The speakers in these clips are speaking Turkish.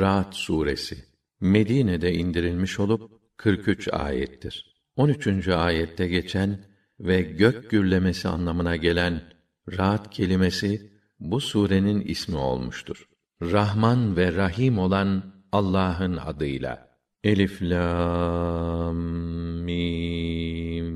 Ra'd suresi Medine'de indirilmiş olup 43 ayettir. 13. ayette geçen ve gök gürlemesi anlamına gelen Ra'd kelimesi bu surenin ismi olmuştur. Rahman ve Rahim olan Allah'ın adıyla. Elif lam mim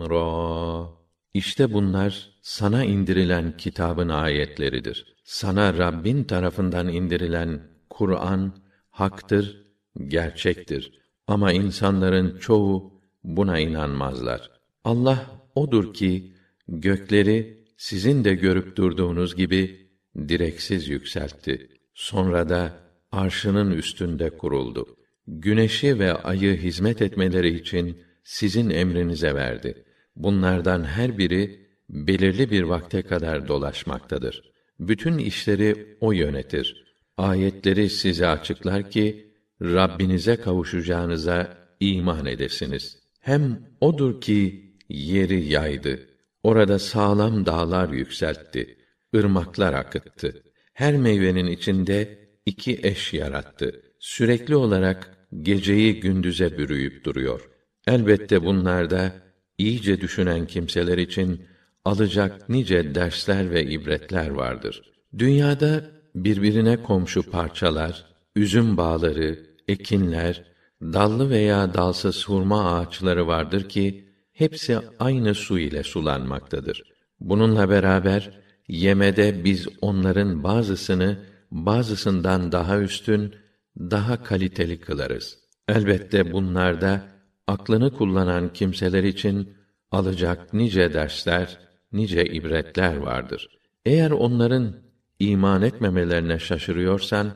ra İşte bunlar sana indirilen kitabın ayetleridir. Sana Rabbin tarafından indirilen Kur'an haktır, gerçektir. Ama insanların çoğu buna inanmazlar. Allah odur ki gökleri sizin de görüp durduğunuz gibi direksiz yükseltti. Sonra da arşının üstünde kuruldu. Güneşi ve ayı hizmet etmeleri için sizin emrinize verdi. Bunlardan her biri belirli bir vakte kadar dolaşmaktadır. Bütün işleri o yönetir. Ayetleri size açıklar ki Rabbinize kavuşacağınıza iman edesiniz. Hem odur ki yeri yaydı. Orada sağlam dağlar yükseltti. ırmaklar akıttı. Her meyvenin içinde iki eş yarattı. Sürekli olarak geceyi gündüze bürüyüp duruyor. Elbette bunlarda iyice düşünen kimseler için alacak nice dersler ve ibretler vardır. Dünyada birbirine komşu parçalar, üzüm bağları, ekinler, dallı veya dalsız hurma ağaçları vardır ki hepsi aynı su ile sulanmaktadır. Bununla beraber yemede biz onların bazısını bazısından daha üstün, daha kaliteli kılarız. Elbette bunlarda aklını kullanan kimseler için alacak nice dersler, nice ibretler vardır. Eğer onların iman etmemelerine şaşırıyorsan,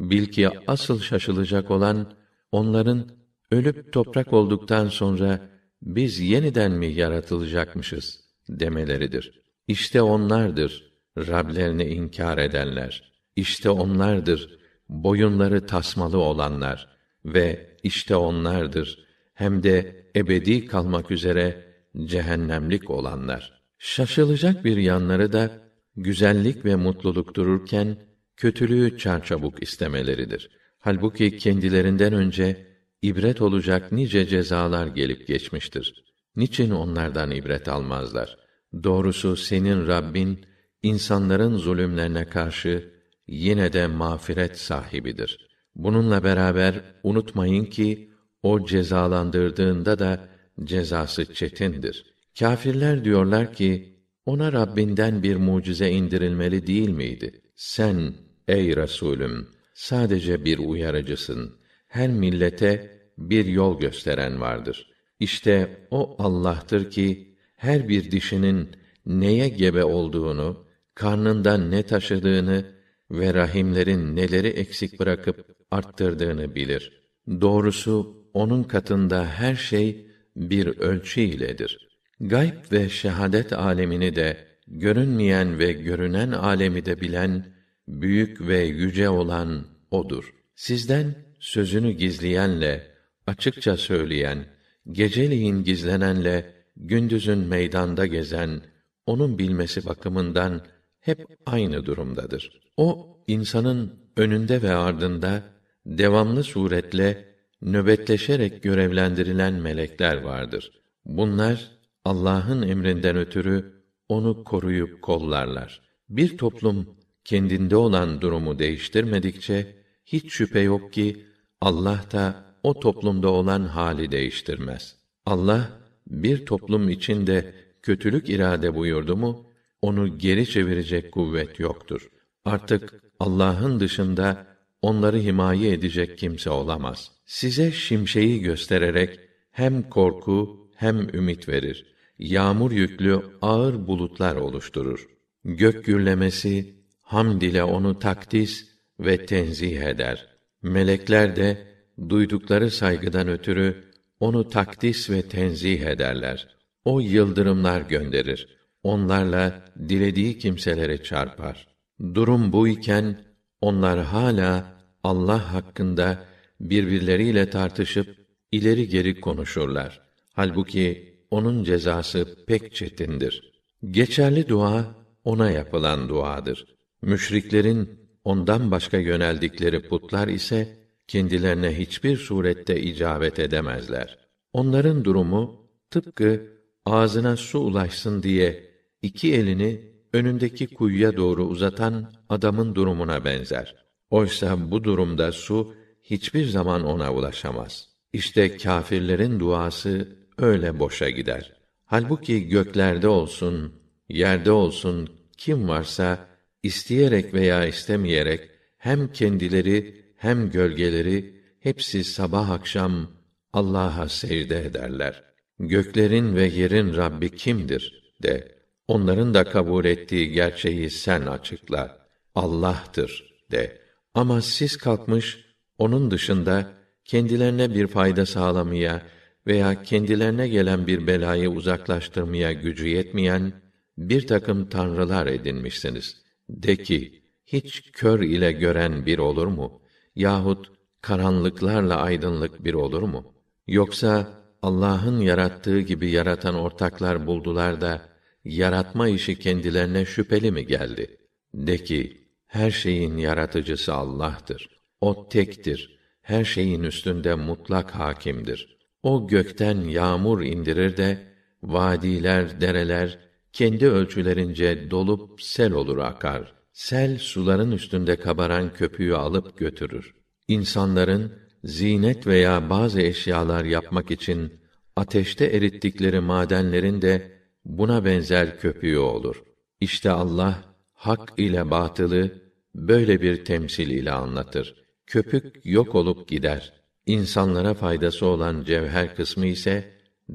bil ki asıl şaşılacak olan onların ölüp toprak olduktan sonra biz yeniden mi yaratılacakmışız demeleridir. İşte onlardır Rablerini inkar edenler. İşte onlardır boyunları tasmalı olanlar ve işte onlardır hem de ebedi kalmak üzere cehennemlik olanlar. Şaşılacak bir yanları da güzellik ve mutluluk dururken kötülüğü çarçabuk istemeleridir. Halbuki kendilerinden önce ibret olacak nice cezalar gelip geçmiştir. Niçin onlardan ibret almazlar? Doğrusu senin Rabbin insanların zulümlerine karşı yine de mağfiret sahibidir. Bununla beraber unutmayın ki o cezalandırdığında da cezası çetindir. Kâfirler diyorlar ki ona Rabbinden bir mucize indirilmeli değil miydi? Sen ey Resulüm sadece bir uyarıcısın. Her millete bir yol gösteren vardır. İşte o Allah'tır ki her bir dişinin neye gebe olduğunu, karnından ne taşıdığını ve rahimlerin neleri eksik bırakıp arttırdığını bilir. Doğrusu onun katında her şey bir ölçü iledir. Gayb ve şehadet alemini de görünmeyen ve görünen alemi de bilen büyük ve yüce olan odur. Sizden sözünü gizleyenle açıkça söyleyen, geceliğin gizlenenle gündüzün meydanda gezen onun bilmesi bakımından hep aynı durumdadır. O insanın önünde ve ardında devamlı suretle nöbetleşerek görevlendirilen melekler vardır. Bunlar Allah'ın emrinden ötürü onu koruyup kollarlar. Bir toplum kendinde olan durumu değiştirmedikçe hiç şüphe yok ki Allah da o toplumda olan hali değiştirmez. Allah bir toplum içinde kötülük irade buyurdu mu onu geri çevirecek kuvvet yoktur. Artık Allah'ın dışında onları himaye edecek kimse olamaz. Size şimşeği göstererek hem korku hem ümit verir. Yağmur yüklü ağır bulutlar oluşturur. Gök gürlemesi hamd ile onu takdis ve tenzih eder. Melekler de duydukları saygıdan ötürü onu takdis ve tenzih ederler. O yıldırımlar gönderir. Onlarla dilediği kimselere çarpar. Durum bu iken onlar hala Allah hakkında birbirleriyle tartışıp ileri geri konuşurlar. Halbuki onun cezası pek çetindir. Geçerli dua ona yapılan duadır. Müşriklerin ondan başka yöneldikleri putlar ise kendilerine hiçbir surette icabet edemezler. Onların durumu tıpkı ağzına su ulaşsın diye iki elini önündeki kuyuya doğru uzatan adamın durumuna benzer. Oysa bu durumda su hiçbir zaman ona ulaşamaz. İşte kâfirlerin duası öyle boşa gider. Halbuki göklerde olsun, yerde olsun kim varsa isteyerek veya istemeyerek hem kendileri hem gölgeleri hepsi sabah akşam Allah'a secde ederler. Göklerin ve yerin Rabbi kimdir de. Onların da kabul ettiği gerçeği sen açıkla. Allah'tır de. Ama siz kalkmış onun dışında kendilerine bir fayda sağlamaya veya kendilerine gelen bir belayı uzaklaştırmaya gücü yetmeyen bir takım tanrılar edinmişsiniz. De ki, hiç kör ile gören bir olur mu? Yahut karanlıklarla aydınlık bir olur mu? Yoksa Allah'ın yarattığı gibi yaratan ortaklar buldular da yaratma işi kendilerine şüpheli mi geldi? De ki, her şeyin yaratıcısı Allah'tır. O tektir. Her şeyin üstünde mutlak hakimdir. O gökten yağmur indirir de vadiler, dereler kendi ölçülerince dolup sel olur akar. Sel suların üstünde kabaran köpüğü alıp götürür. İnsanların zinet veya bazı eşyalar yapmak için ateşte erittikleri madenlerin de buna benzer köpüğü olur. İşte Allah hak ile batılı böyle bir temsil ile anlatır. Köpük yok olup gider. İnsanlara faydası olan cevher kısmı ise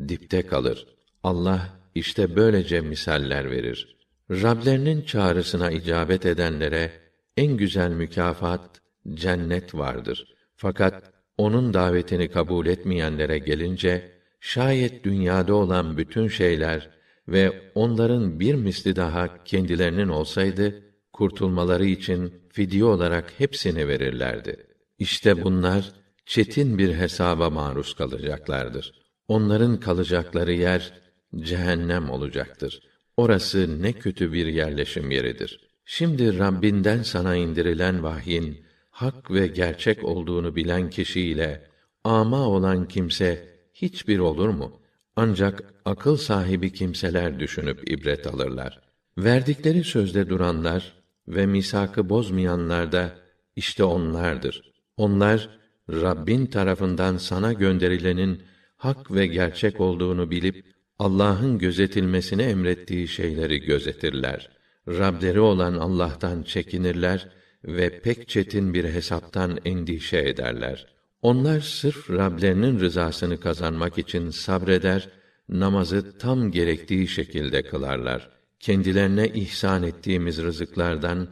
dipte kalır. Allah işte böylece misaller verir. Rablerinin çağrısına icabet edenlere en güzel mükafat cennet vardır. Fakat onun davetini kabul etmeyenlere gelince şayet dünyada olan bütün şeyler ve onların bir misli daha kendilerinin olsaydı kurtulmaları için fidye olarak hepsini verirlerdi. İşte bunlar çetin bir hesaba maruz kalacaklardır. Onların kalacakları yer cehennem olacaktır. Orası ne kötü bir yerleşim yeridir. Şimdi Rabbinden sana indirilen vahyin hak ve gerçek olduğunu bilen kişiyle ama olan kimse hiçbir olur mu? Ancak akıl sahibi kimseler düşünüp ibret alırlar. Verdikleri sözde duranlar ve misakı bozmayanlar da işte onlardır. Onlar Rabbin tarafından sana gönderilenin hak ve gerçek olduğunu bilip Allah'ın gözetilmesini emrettiği şeyleri gözetirler. Rableri olan Allah'tan çekinirler ve pek çetin bir hesaptan endişe ederler. Onlar sırf Rablerinin rızasını kazanmak için sabreder, namazı tam gerektiği şekilde kılarlar. Kendilerine ihsan ettiğimiz rızıklardan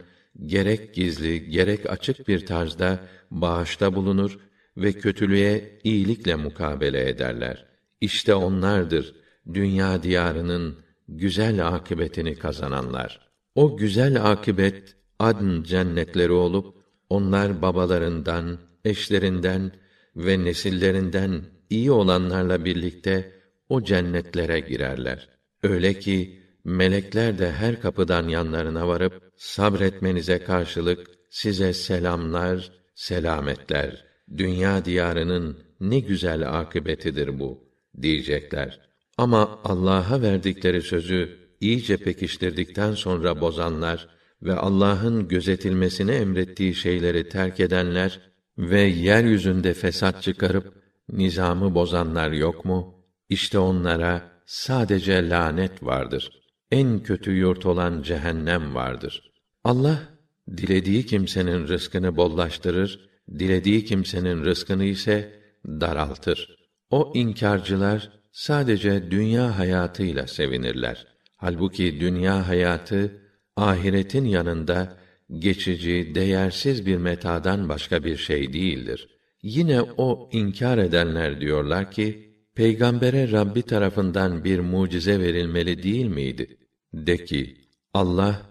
gerek gizli, gerek açık bir tarzda bağışta bulunur ve kötülüğe iyilikle mukabele ederler. İşte onlardır dünya diyarının güzel akıbetini kazananlar. O güzel akıbet adn cennetleri olup onlar babalarından, eşlerinden ve nesillerinden iyi olanlarla birlikte o cennetlere girerler. Öyle ki melekler de her kapıdan yanlarına varıp sabretmenize karşılık size selamlar, selametler. Dünya diyarının ne güzel akıbetidir bu diyecekler. Ama Allah'a verdikleri sözü iyice pekiştirdikten sonra bozanlar ve Allah'ın gözetilmesini emrettiği şeyleri terk edenler ve yeryüzünde fesat çıkarıp nizamı bozanlar yok mu? İşte onlara sadece lanet vardır. En kötü yurt olan cehennem vardır. Allah dilediği kimsenin rızkını bollaştırır, dilediği kimsenin rızkını ise daraltır. O inkarcılar sadece dünya hayatıyla sevinirler. Halbuki dünya hayatı ahiretin yanında geçici, değersiz bir metadan başka bir şey değildir. Yine o inkar edenler diyorlar ki, peygambere Rabbi tarafından bir mucize verilmeli değil miydi? De ki, Allah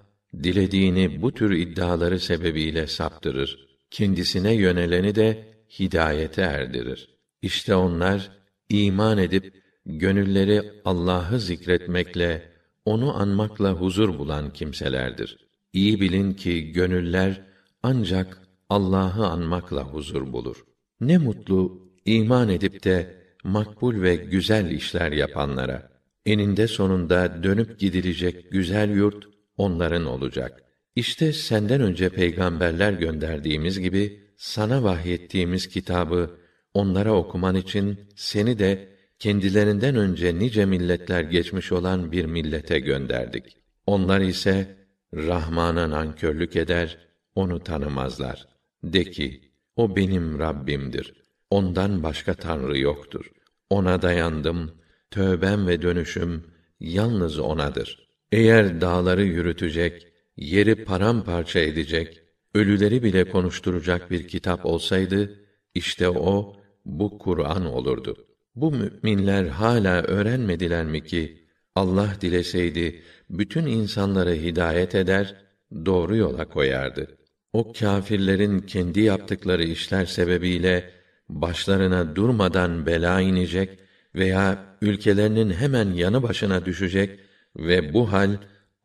dilediğini bu tür iddiaları sebebiyle saptırır. Kendisine yöneleni de hidayete erdirir. İşte onlar iman edip gönülleri Allah'ı zikretmekle, onu anmakla huzur bulan kimselerdir. İyi bilin ki gönüller ancak Allah'ı anmakla huzur bulur. Ne mutlu iman edip de makbul ve güzel işler yapanlara. Eninde sonunda dönüp gidilecek güzel yurt onların olacak. İşte senden önce peygamberler gönderdiğimiz gibi sana vahyettiğimiz kitabı onlara okuman için seni de kendilerinden önce nice milletler geçmiş olan bir millete gönderdik. Onlar ise Rahman'a nankörlük eder, onu tanımazlar. De ki, o benim Rabbimdir. Ondan başka tanrı yoktur. Ona dayandım, tövbem ve dönüşüm yalnız onadır. Eğer dağları yürütecek, yeri paramparça edecek, ölüleri bile konuşturacak bir kitap olsaydı, işte o bu Kur'an olurdu. Bu müminler hala öğrenmediler mi ki Allah dileseydi bütün insanları hidayet eder, doğru yola koyardı. O kâfirlerin kendi yaptıkları işler sebebiyle başlarına durmadan bela inecek veya ülkelerinin hemen yanı başına düşecek ve bu hal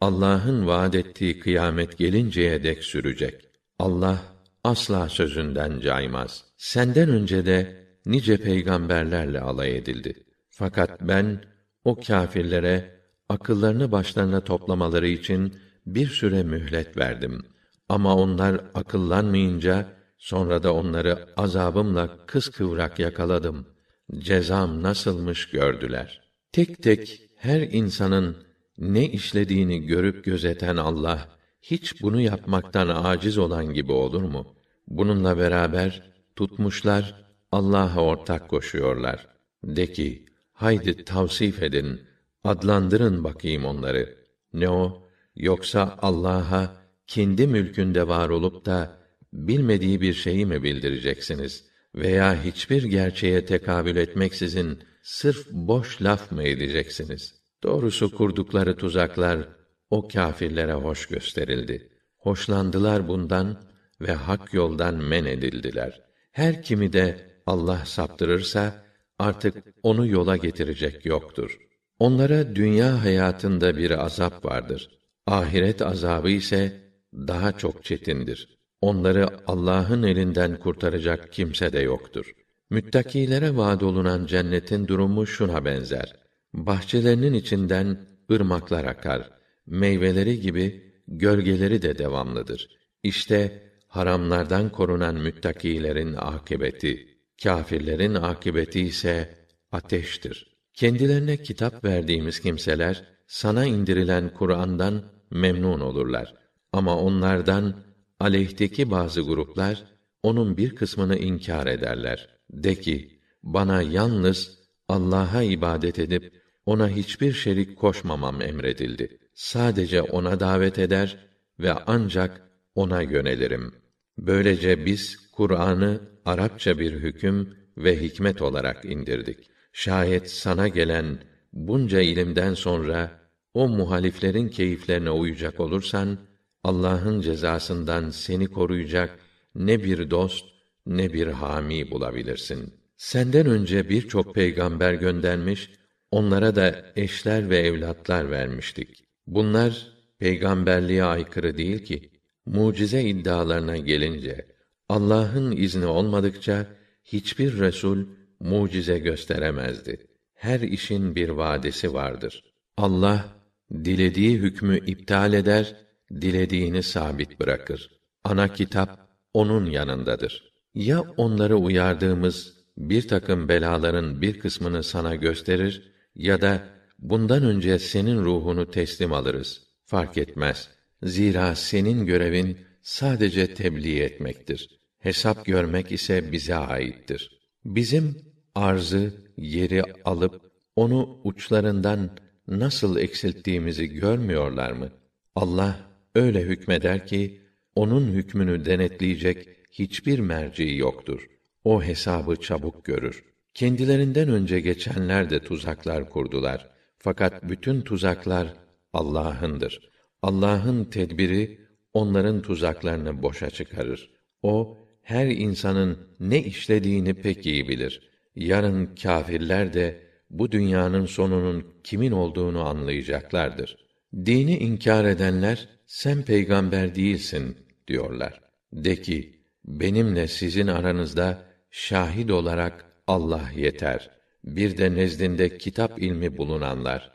Allah'ın vaad ettiği kıyamet gelinceye dek sürecek. Allah asla sözünden caymaz. Senden önce de nice peygamberlerle alay edildi. Fakat ben o kâfirlere akıllarını başlarına toplamaları için bir süre mühlet verdim. Ama onlar akıllanmayınca sonra da onları azabımla kıskıvrak yakaladım. Cezam nasılmış gördüler. Tek tek her insanın ne işlediğini görüp gözeten Allah hiç bunu yapmaktan aciz olan gibi olur mu? Bununla beraber tutmuşlar Allah'a ortak koşuyorlar. De ki, haydi tavsif edin, adlandırın bakayım onları. Ne o? Yoksa Allah'a kendi mülkünde var olup da bilmediği bir şeyi mi bildireceksiniz veya hiçbir gerçeğe tekabül etmeksizin sırf boş laf mı edeceksiniz? Doğrusu kurdukları tuzaklar o kâfirlere hoş gösterildi. Hoşlandılar bundan ve hak yoldan men edildiler. Her kimi de Allah saptırırsa artık onu yola getirecek yoktur. Onlara dünya hayatında bir azap vardır. Ahiret azabı ise daha çok çetindir. Onları Allah'ın elinden kurtaracak kimse de yoktur. Müttakilere vaad olunan cennetin durumu şuna benzer. Bahçelerinin içinden ırmaklar akar. Meyveleri gibi gölgeleri de devamlıdır. İşte haramlardan korunan müttakilerin akibeti. Kâfirlerin akibeti ise ateştir. Kendilerine kitap verdiğimiz kimseler sana indirilen Kur'an'dan memnun olurlar. Ama onlardan aleyhteki bazı gruplar onun bir kısmını inkar ederler. De ki, bana yalnız Allah'a ibadet edip ona hiçbir şerik koşmamam emredildi. Sadece ona davet eder ve ancak ona yönelirim. Böylece biz Kur'an'ı Arapça bir hüküm ve hikmet olarak indirdik. Şayet sana gelen bunca ilimden sonra o muhaliflerin keyiflerine uyacak olursan Allah'ın cezasından seni koruyacak ne bir dost ne bir hami bulabilirsin. Senden önce birçok peygamber göndermiş, onlara da eşler ve evlatlar vermiştik. Bunlar peygamberliğe aykırı değil ki. Mucize iddialarına gelince Allah'ın izni olmadıkça hiçbir resul mucize gösteremezdi. Her işin bir vadesi vardır. Allah dilediği hükmü iptal eder, dilediğini sabit bırakır. Ana kitap onun yanındadır. Ya onları uyardığımız bir takım belaların bir kısmını sana gösterir ya da bundan önce senin ruhunu teslim alırız. Fark etmez. Zira senin görevin sadece tebliğ etmektir. Hesap görmek ise bize aittir. Bizim arzı, yeri alıp onu uçlarından nasıl eksilttiğimizi görmüyorlar mı? Allah öyle hükmeder ki onun hükmünü denetleyecek hiçbir merci yoktur. O hesabı çabuk görür. Kendilerinden önce geçenler de tuzaklar kurdular. Fakat bütün tuzaklar Allah'ındır. Allah'ın tedbiri onların tuzaklarını boşa çıkarır. O her insanın ne işlediğini pek iyi bilir. Yarın kâfirler de bu dünyanın sonunun kimin olduğunu anlayacaklardır. Dini inkar edenler sen peygamber değilsin diyorlar. De ki, benimle sizin aranızda şahit olarak Allah yeter. Bir de nezdinde kitap ilmi bulunanlar.